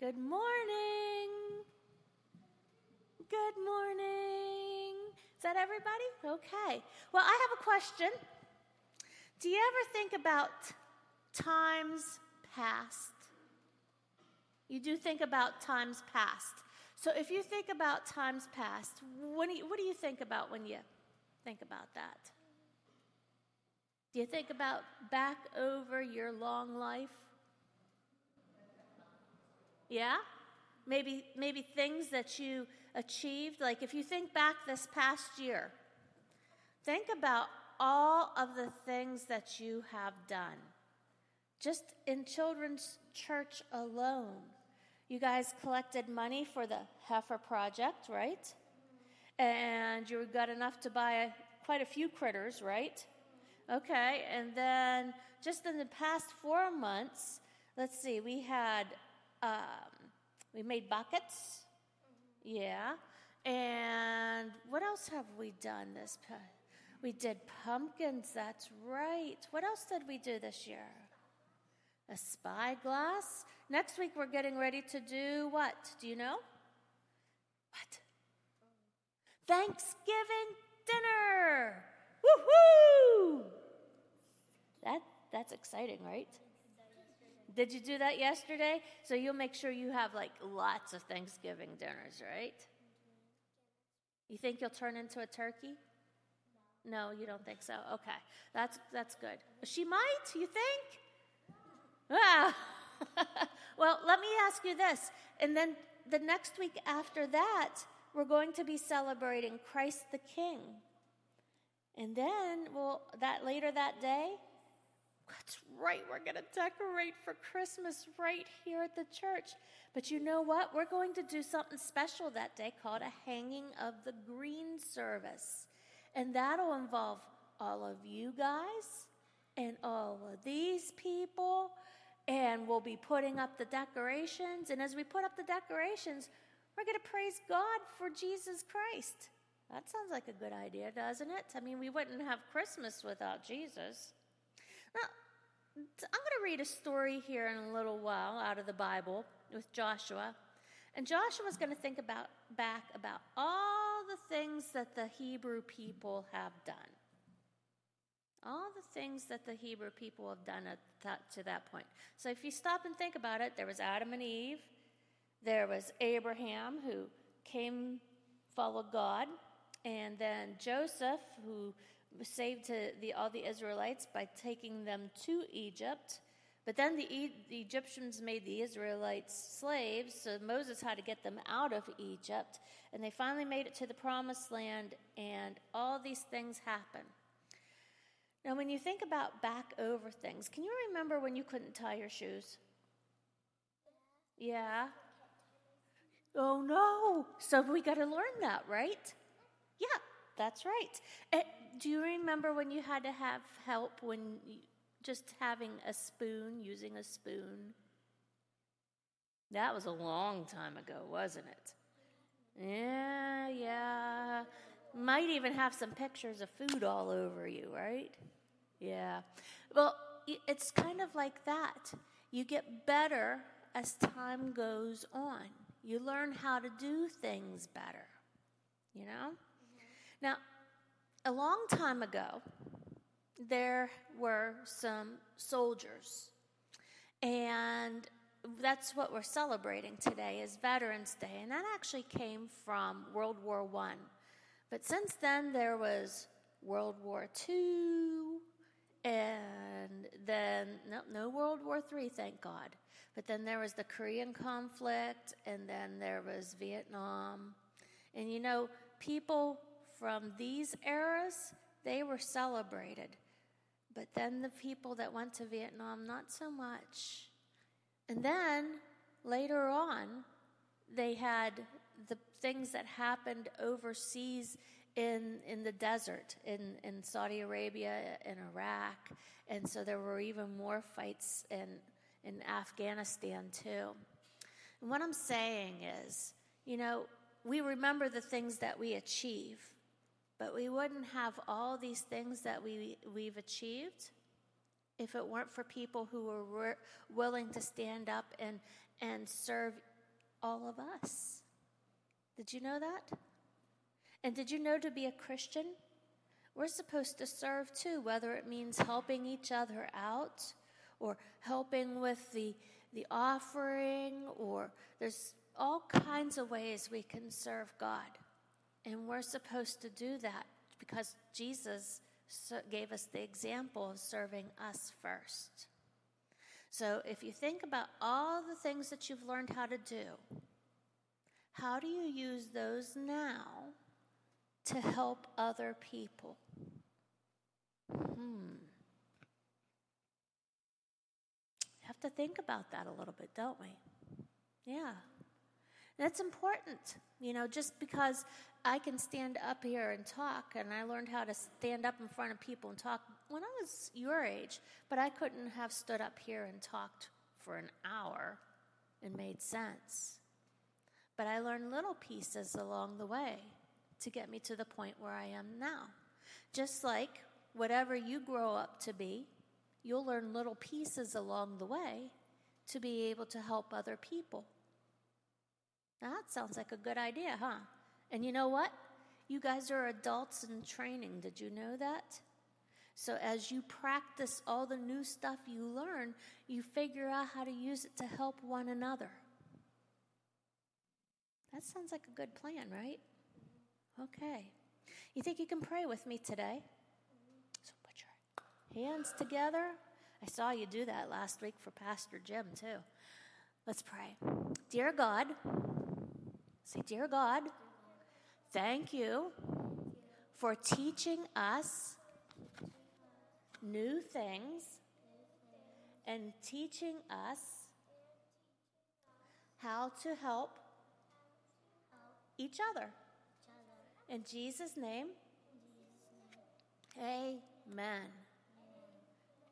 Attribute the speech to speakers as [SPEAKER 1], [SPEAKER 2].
[SPEAKER 1] Good morning. Good morning. Is that everybody? Okay. Well, I have a question. Do you ever think about times past? You do think about times past. So if you think about times past, what do you, what do you think about when you think about that? Do you think about back over your long life? Yeah? Maybe maybe things that you achieved, like if you think back this past year, think about all of the things that you have done. Just in children's church alone. You guys collected money for the heifer project, right? And you got enough to buy a, quite a few critters, right? Okay, and then just in the past four months, let's see, we had, um, we made buckets. Yeah. And what else have we done this past? We did pumpkins, that's right. What else did we do this year? A spyglass. Next week we're getting ready to do what? Do you know? What? Thanksgiving dinner. Woohoo! That that's exciting, right? Did you do that yesterday? So you'll make sure you have like lots of Thanksgiving dinners, right? You think you'll turn into a turkey? No, you don't think so. Okay, that's that's good. She might. You think? Ah. well, let me ask you this, and then the next week after that, we're going to be celebrating Christ the King, and then, well, that later that day, that's right, we're going to decorate for Christmas right here at the church. But you know what? We're going to do something special that day called a hanging of the green service. And that'll involve all of you guys and all of these people. And we'll be putting up the decorations. And as we put up the decorations, we're going to praise God for Jesus Christ. That sounds like a good idea, doesn't it? I mean, we wouldn't have Christmas without Jesus. Now, I'm going to read a story here in a little while out of the Bible with Joshua. And Joshua's going to think about back about all the things that the Hebrew people have done. All the things that the Hebrew people have done that, to that point. So if you stop and think about it, there was Adam and Eve, there was Abraham who came, followed God, and then Joseph who saved to the, all the Israelites by taking them to Egypt. But then the, the, Egyptians made the Israelites slaves, so Moses had to get them out of Egypt. And they finally made it to the promised land, and all these things happen. Now, when you think about back over things, can you remember when you couldn't tie your shoes? Yeah. Oh no. So we got to learn that, right? Yeah, that's right. And do you remember when you had to have help when you, just having a spoon, using a spoon? That was a long time ago, wasn't it? Yeah, yeah. Might even have some pictures of food all over you, right? Yeah. Well, it's kind of like that. You get better as time goes on. You learn how to do things better, you know? Now, a long time ago, there were some soldiers, and that's what we're celebrating today is Veterans Day, and that actually came from World War One. But since then, there was World War Two, and then no, no World War Three, thank God. But then there was the Korean conflict, and then there was Vietnam, and you know, people from these eras, they were celebrated. But then the people that went to Vietnam, not so much. And then later on, they had the things that happened overseas in, in the desert, in, in Saudi Arabia, in Iraq. And so there were even more fights in, in Afghanistan, too. And what I'm saying is, you know, we remember the things that we achieve, but we wouldn't have all these things that we, we've achieved if it weren't for people who were willing to stand up and, and serve all of us. Did you know that? And did you know to be a Christian? We're supposed to serve too, whether it means helping each other out or helping with the, the offering, or there's all kinds of ways we can serve God. And we're supposed to do that because Jesus gave us the example of serving us first. So if you think about all the things that you've learned how to do, how do you use those now to help other people? Hmm. Have to think about that a little bit, don't we? Yeah. That's important. You know, just because I can stand up here and talk, and I learned how to stand up in front of people and talk when I was your age, but I couldn't have stood up here and talked for an hour and made sense. But I learned little pieces along the way to get me to the point where I am now. Just like whatever you grow up to be, you'll learn little pieces along the way to be able to help other people. Now, that sounds like a good idea, huh? And you know what? You guys are adults in training. Did you know that? So, as you practice all the new stuff you learn, you figure out how to use it to help one another. That sounds like a good plan, right? Okay. You think you can pray with me today? So, put your hands together. I saw you do that last week for Pastor Jim, too. Let's pray. Dear God, say, Dear God, Thank you for teaching us new things and teaching us how to help each other. In Jesus' name, amen.